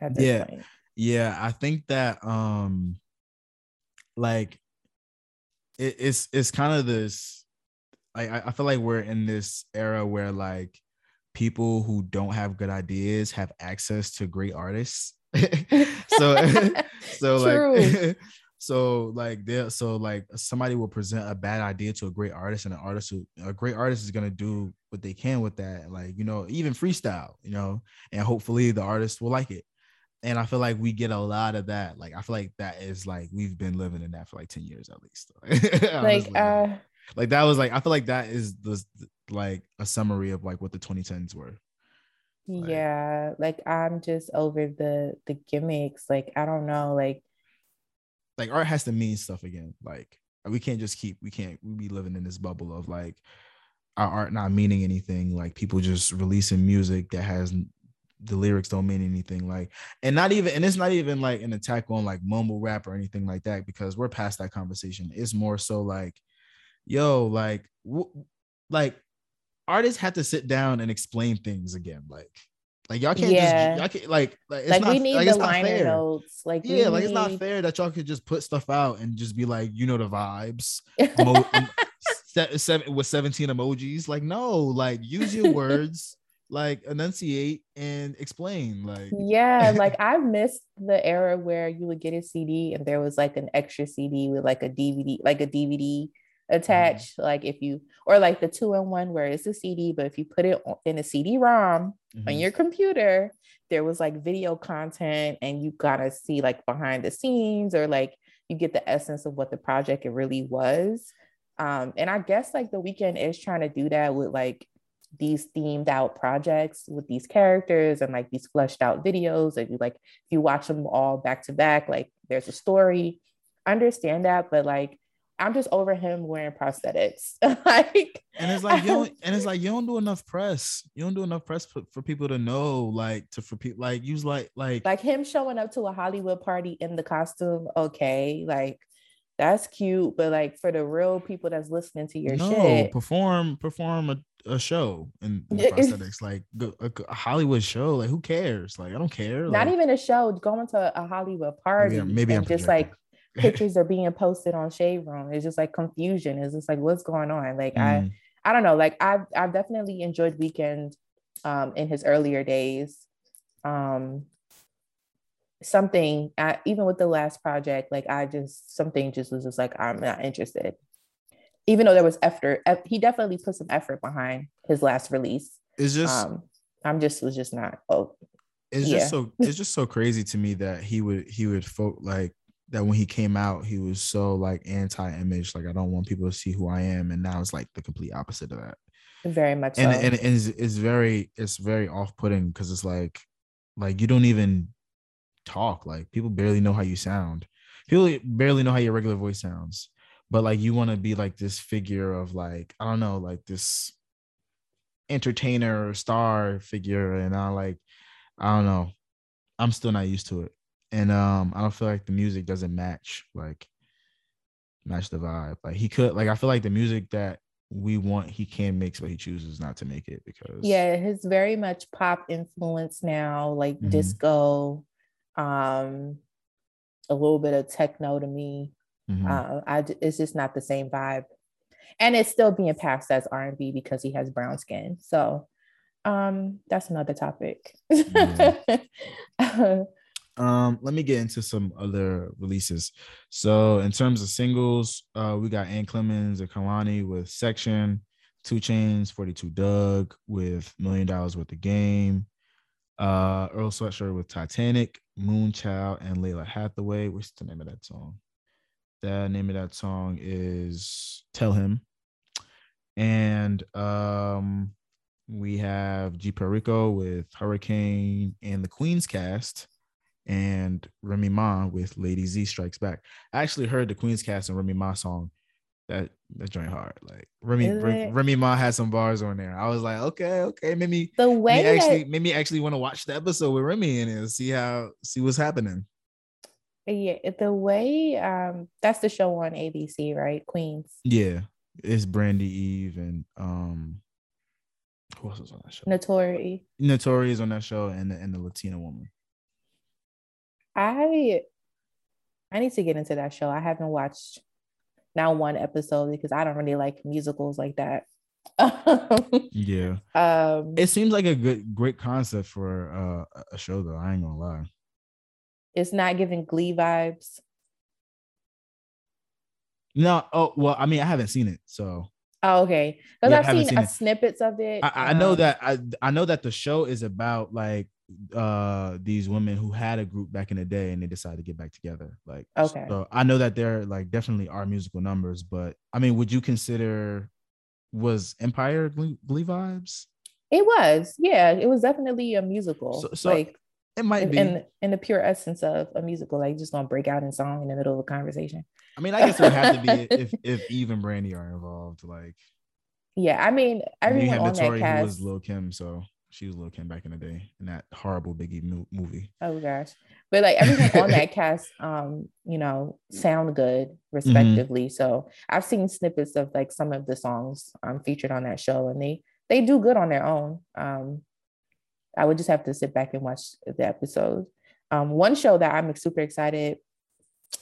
At this Yeah. point. Yeah, I think that um like it, it's it's kind of this like I, I feel like we're in this era where like people who don't have good ideas have access to great artists. so so True. like so like there so like somebody will present a bad idea to a great artist and an artist who a great artist is gonna do what they can with that like you know even freestyle you know and hopefully the artist will like it and I feel like we get a lot of that. Like I feel like that is like we've been living in that for like ten years at least. like uh like that was like I feel like that is the like a summary of like what the 2010s were. Like- yeah like i'm just over the the gimmicks like i don't know like Like art has to mean stuff again. Like we can't just keep we can't we be living in this bubble of like our art not meaning anything. Like people just releasing music that has the lyrics don't mean anything like and not even and it's not even like an attack on like mumble rap or anything like that because we're past that conversation it's more so like yo like w- like artists have to sit down and explain things again like like y'all can't Yeah. just y'all can't like like, it's like not, we need like, the it's not liner fair. notes like yeah like it's not fair that y'all could just put stuff out and just be like you know the vibes se- seven with 17 emojis like no like use your words like enunciate and explain like yeah like i missed the era where you would get a cd and there was like an extra cd with like a dvd like a dvd attached like if you or like the two in one where it's a cd but if you put it in a cd-rom on Mhm. your computer there was like video content and you gotta see like behind the scenes or like you get the essence of what the project it really was. Um and i guess like the Weeknd is trying to do that with like these themed out projects with these characters and like these fleshed out videos. And you like if you watch them all back to back like there's a story. I understand that but like i'm just over him wearing prosthetics. Like and it's like you don't, and it's like you don't do enough press. You don't do enough press for, for people to know like to for people like use like like like him showing up to a Hollywood party in the costume, okay, like that's cute, but like for the real people that's listening to your no shit, perform perform a, a show in, in the Yeah, it's- prosthetics like a, a hollywood show like who cares? Like i don't care not like, even a show, going to a Hollywood party maybe I'm just projecting. like pictures are being posted on Shade Room. It's just like confusion. It's just like what's going on. Like Mm. I I don't know. Like I've I've definitely enjoyed Weeknd um in his earlier days. Um something uh, even with the last project, like I just something just was just like I'm not interested. Even though there was effort, he definitely put some effort behind his last release. It's just Um, I'm just was just not. Oh, it's yeah. just so it's just so crazy to me that he would he would folk like that when he came out he was so like anti-image like i don't want people to see who i am and now it's like the complete opposite of that. Very much and so. and it's, it's very it's very off-putting because it's like like you don't even talk like people barely know how you sound. People barely know how your regular voice sounds but like you want to be like this figure of like i don't know like this entertainer or star figure and i like i don't know. I'm still not used to it and um i don't feel like the music doesn't match like match the vibe. Like he could like i feel like the music that we want he can mix but he chooses not to make it because yeah his very much pop influence now like Mhm. disco um a little bit of techno to me. Mhm. uh I, it's just not the same vibe. And it's still being passed as r&b because he has brown skin. So um that's another topic Um, let me get into some other releases. So in terms of singles, uh, we got Ant Clemons and Kehlani with Section, 2 Chainz, 42 Dugg with Million Dollars Worth of Game, uh, Earl Sweatshirt with Titanic, Moonchild, and Lalah Hathaway. What's the name of that song? The name of that song is Tell Him. And um we have G Perico with Hurricane and the Queen's cast and Remy Ma with Lady Z Strikes Back. I actually heard the Queen's Cast and Remy Ma song. That that joint hard. Like Remy Is Remy Ma had some bars on there. I was like, okay, okay, made me, the way that- actually made me actually want to watch the episode with Remy in it, and see how see what's happening. yeah the way um that's the show on abc right queens Yeah, it's Brandy Eve and um, who else was on that show? Naturi Naturi is on that show, and the, and the Latina woman. I I need to get into that show. I haven't watched now one episode because I don't really like musicals like that. Yeah, um, it seems like a good great concept for uh, a show though. I ain't gonna lie. it's not giving Glee vibes. No, oh well, I mean, I haven't seen it, so Oh, okay. Because Yeah, I've seen, seen snippets of it. I, I know um, that I I know that the show is about like uh these women who had a group back in the day and they decided to get back together. Like Okay. so I know that there like definitely are musical numbers, but I mean, would you consider was Empire Glee, Glee vibes? it was. Yeah, it was definitely a musical. So- so like It might in, be. in in the pure essence of a musical, like just gonna break out in song in the middle of a conversation. I mean, I guess it would have to be if if Eve and Brandy are involved. Like Yeah, I mean everyone have on that cast. was Lil Kim, so she was Lil Kim back in the day in that horrible Biggie mo- movie. Oh gosh. But like everyone on that cast, um, you know, sound good Mm-hmm. respectively. So I've seen snippets of like some of the songs um featured on that show and they they do good on their own. Um I would just have to sit back and watch the episode. Um one show that I'm super excited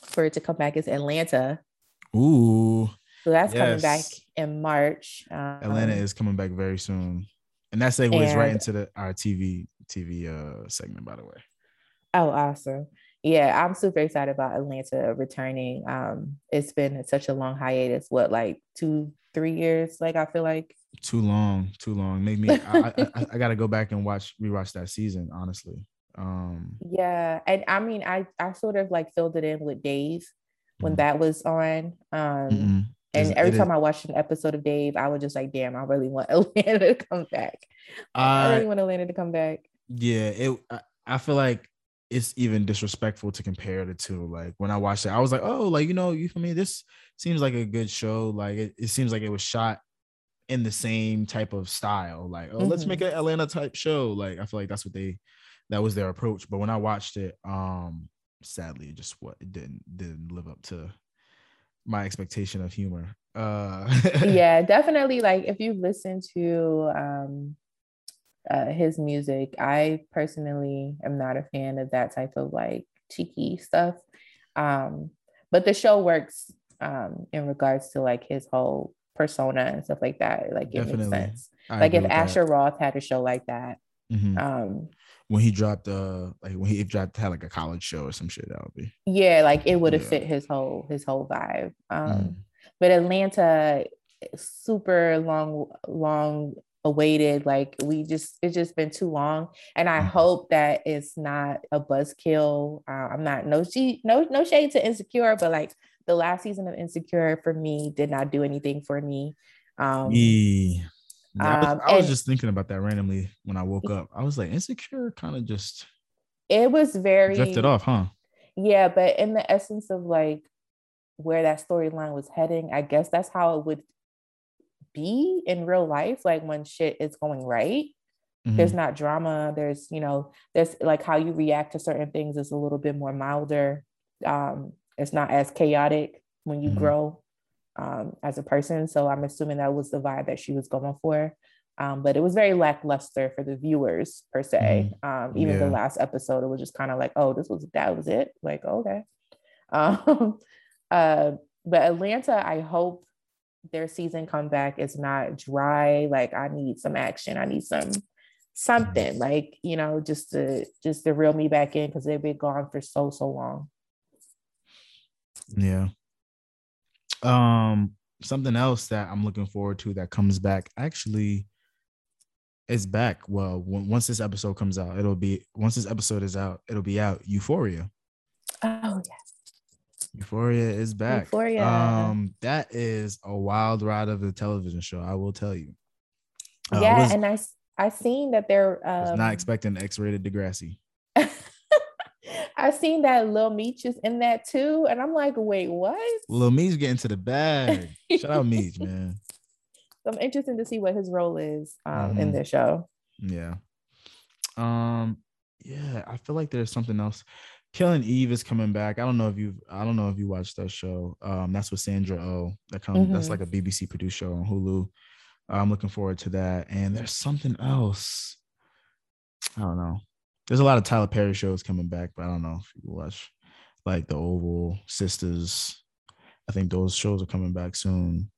for it to come back is Atlanta. Ooh, So that's coming back in March. Um, Atlanta is coming back very soon, and that segues right into the our TV TV uh segment. By the way, Oh, awesome. Yeah, I'm super excited about Atlanta returning. Um, it's been such a long hiatus, what, like two, three years? Like, I feel like, too long, too long. Make me. I, I, I, I got to go back and watch rewatch that season. Honestly, um, yeah. And I mean, I, I sort of like filled it in with Dave when Mhm. that was on. Um, mm-mm. And every it is- time I watched an episode of Dave, I was just like, damn, I really want Atlanta to come back. I I really want Atlanta to come back. yeah, it. I, I feel like it's even disrespectful to compare the two. Like when I watched it, I was like, oh, like you know, you for me, this seems like a good show. Like it, it seems like it was shot in the same type of style. Like, oh, let's Mhm. make an Atlanta type show. Like I feel like that's what they that was their approach. But when I watched it, um, sadly, it just what it didn't didn't live up to my expectation of humor. Uh yeah definitely like if you listen to um uh his music i personally am not a fan of that type of like cheeky stuff um but the show works um in regards to like his whole persona and stuff like that. Like it Definitely. makes sense. I like if with that. Asher Roth had a show like that, Mhm. um, when he dropped uh like when he dropped had like a college show or some shit that would be yeah, like it would have Yeah. fit his whole his whole vibe. Um, Mhm. but Atlanta, super long, long awaited. Like we just, it's just been too long, and I Mhm. hope that it's not a buzzkill. Uh, I'm not no she no no shade to Insecure, but like the last season of Insecure for me did not do anything for me. Um, Yeah. Yeah, I was, um, I was just thinking about that randomly when I woke up. I was like, insecure kind of just it was very drifted off, huh? Yeah, but in the essence of like where that storyline was heading, I guess that's how it would be in real life. Like when shit is going right, Mhm. there's not drama. There's, you know, there's like how you react to certain things is a little bit more milder. Um, it's not as chaotic when you Mhm. grow um, as a person. So I'm assuming that was the vibe that she was going for. Um, but it was very lackluster for the viewers per se. Um, even the last episode, it was just kind of like, oh, this was that was it. Like, okay. Um, uh, but Atlanta, I hope their season comeback is not dry. Like, I need some action. I need some something like you know just to just to reel me back in because they've been gone for so so long Yeah. Um, something else that I'm looking forward to that comes back actually is back. Well, once this episode comes out, it'll be once this episode is out, it'll be out. Euphoria. oh yeah Euphoria is back. Euphoria. Um, that is a wild ride of a television show. I will tell you. Uh, yeah was, and i i seen that they're um not expecting X-rated Degrassi. I seen that lil meech is in that too and i'm like wait what Lil Meech getting to the bag. Shout out Meech, man. So i'm interested to see what his role is um in Mhm. this show Yeah. Um, yeah, I feel like there's something else. Killing Eve is coming back. I don't know if you've. I don't know if you watched that show. Um, that's with Sandra Oh. That comes that's Mhm. like a BBC produced show on Hulu. I'm looking forward to that. And there's something else. I don't know. There's a lot of Tyler Perry shows coming back, but I don't know if you watch like the Oval Sistas. I think those shows are coming back soon.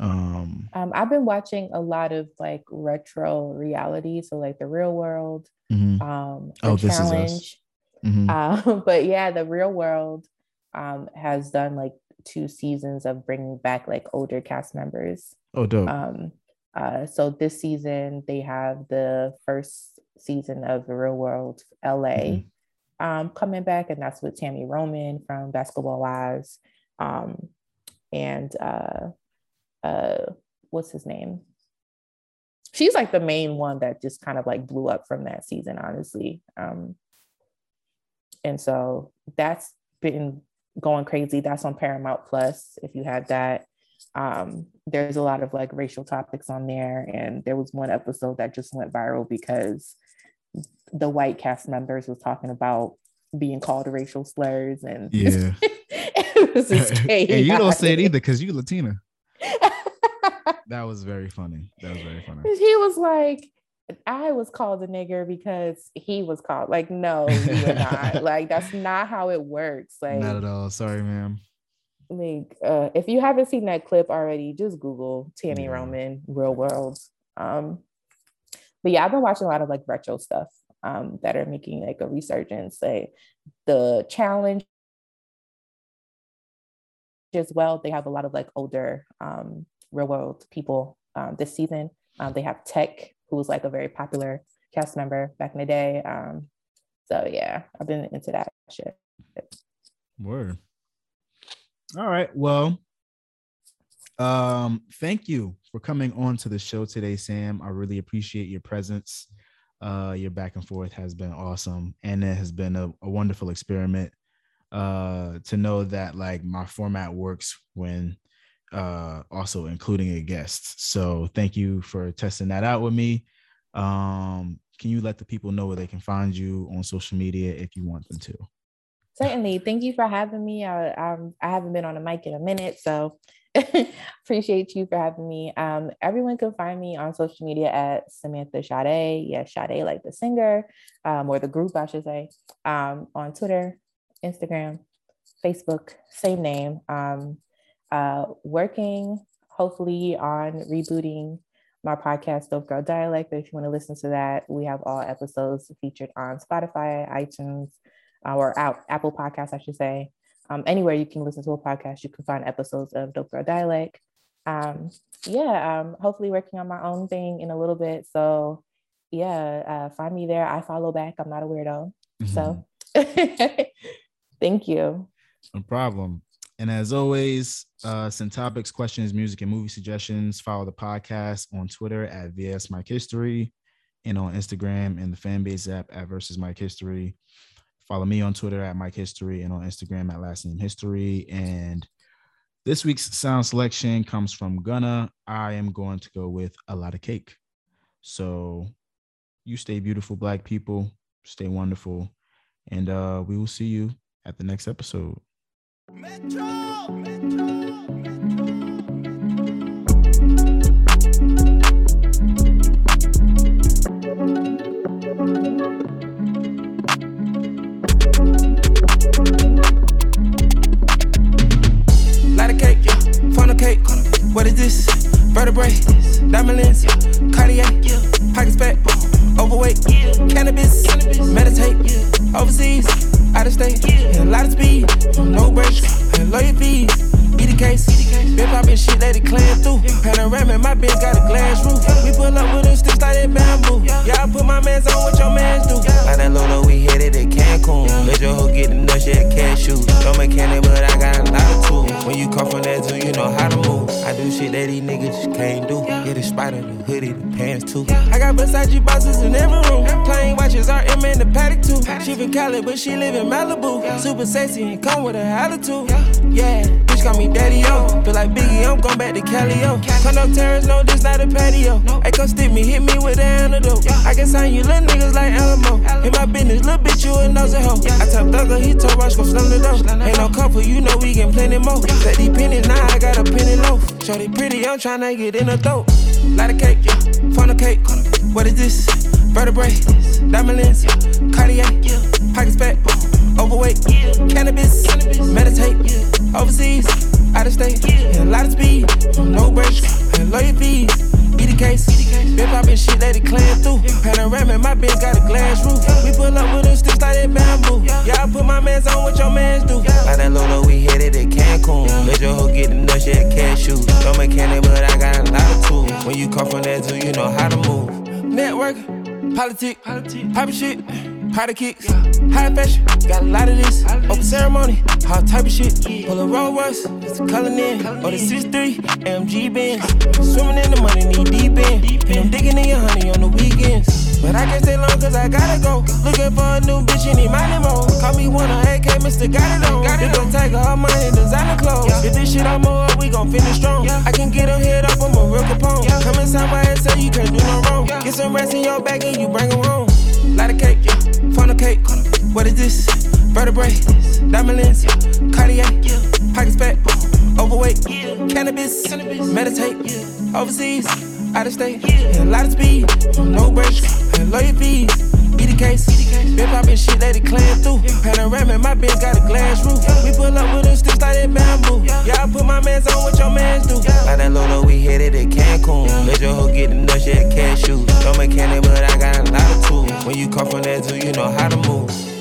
Um, um i've been watching a lot of like retro reality so like the real world mhm, um the Oh, This Is Us. challenge mhm. Um, but yeah, the real world um, has done like two seasons of bringing back like older cast members. oh, dope. Um, uh, so this season they have the first season of the Real World LA Mhm. um, coming back, and that's with Tami Roman from Basketball Wives, um, and uh, uh, what's his name? She's like the main one that just kind of like blew up from that season, honestly. Um, and so that's been going crazy. That's on Paramount Plus if you have that. Um, there's a lot of like racial topics on there, and there was one episode that just went viral because the white cast members was talking about being called racial slurs and Yeah. it was just and you don't say it either because you Latina. That was very funny. That was very funny. he was like, I was called a nigger because he was called. Like, no, you were not. like, that's not how it works. Like, Not at all. Sorry, ma'am. like uh, if you haven't seen that clip already, just Google Tami Yeah. Roman Real World. Um, but yeah, I've been watching a lot of like retro stuff um, that are making like a resurgence. Like the challenge as well. They have a lot of like older um, real world people um, this season. Um, they have Tech, who was like a very popular cast member back in the day. Um, so yeah, I've been into that shit. Word. All right. Well, um, thank you for coming on to the show today, Sam. I really appreciate your presence. Uh, your back and forth has been awesome, and it has been a, a wonderful experiment. Uh, to know that like my format works when uh also including a guest. So thank you for testing that out with me. Um, can you let the people know where they can find you on social media if you want them to? Certainly. Thank you for having me. I, um, I haven't been on a mic in a minute, so appreciate you for having me. Um, everyone can find me on social media at Samantha Sade. Yeah, Sade, like the singer, um, or the group, I should say, um, on Twitter, Instagram, Facebook, same name. Um, uh, working hopefully on rebooting my podcast, Dope Girl Dialect. But if you want to listen to that, we have all episodes featured on Spotify, iTunes, uh, or out, Apple Podcasts, I should say. Um, anywhere you can listen to a podcast, you can find episodes of Dope Girl Dialect. Um, yeah, um, hopefully working on my own thing in a little bit. So yeah, uh, find me there. I follow back. I'm not a weirdo. Mm-hmm. So thank you. No problem. And as always, uh, send topics, questions, music, and movie suggestions. Follow the podcast on Twitter at VS Mike History and on Instagram and the Fanbase app at Versus Mike History. Follow me on Twitter at Mike History and on Instagram at Last Name History. And this week's sound selection comes from Gunna. I am going to go with a lot of cake. So you stay beautiful, black people. Stay wonderful. And uh, we will see you at the next episode. Metro, Metro, Metro. Light a cake, yeah. funnel cake. What is this? Vertebrae, diamond lens, Cartier, pockets fat, overweight, cannabis, meditate, overseas, out of state, a lot of speed, no brakes, and lawyer fees. Be the case, been poppin' shit they clear through. Panoramic, my bitch got a glass roof. We pull up with a stick like that bamboo. Yeah, I put my mans on what your mans do. Like that Lolo, we headed to Cancun. Let your hoe get the nuts, yeah, cashews. No mechanic, but I got a lot of tools. When you come from that zoo, you know how to move. I do shit that these niggas can't do. Get a spider, the hoodie, the pants too. I got Versace bosses in every room. Playing watches, RM in the paddock too. She from Cali, but she live in Malibu. Super sexy and come with a attitude. Yeah, bitch got me daddy o. Feel like Biggie, I'm going back to Cali o. Turn up terrace, no, this not a patio. Hey, come stick me, hit me with an antidote. I can sign you little niggas like Alamo. In my business, little bitch, you a nosy hoe. I tell Thugger, he told Rush, go slam the door. Ain't no couple, you know we get plenty more. Set these pennies, now I got a penny loaf. Shorty pretty, I'm tryna get in the throat. Light a cake, yeah. funnel cake. What is this? Vertebrae, diamond lens, Cartier, pockets fat, overweight, cannabis, meditate, overseas, out of state, a lot of speed, no brakes, and lawyer fees. Be the case, been poppin' shit it clear through. Panoramic, my bitch got a glass roof. We pull up with a stick like that bamboo. Yeah, I put my mans on what your mans do. Like that Lolo, we headed to Cancun. Let your hoe get the nuts, yeah, cashews. No mechanic, but I got a lot of tools. When you come from that zoo, you know how to move. Network, politics, poppin' shit. Powder kicks, high fashion, got a lot of this. Open ceremony, all type of shit. Pull a Rolls Royce, it's a color in. Or the 6'3, MG Benz. Swimming in the money, knee deep in. And I'm digging in your honey on the weekends. But I can't stay long cause I gotta go. Looking for a new bitch, need my limo. Call me one of AK, Mr. Got it on. It on. Tiger, all designer clothes. If this shit I'm up, we gon' finish strong. I can get a head up, I'm a real Capone. Come inside my head, say you can't do no wrong. Get some rest in your bag and you bring them home. Light a cake, funnel cake. What is this? Vertebrae, diamond lens, Cartier, pockets fat, overweight, cannabis, meditate, overseas, out of state, a lot of speed, no brakes, and lawyer fees. Be the case, been poppin' shit it clear through. Panoramic, my bitch got a glass roof. We pull up with a stick like that bamboo. Yeah, I put my mans on what your mans do. Like that Lolo, we headed to Cancun. Let your hoe get the nuts, yeah, cashews. No mechanic, but I got a lot of tools. When you come from that zoo, you know how to move.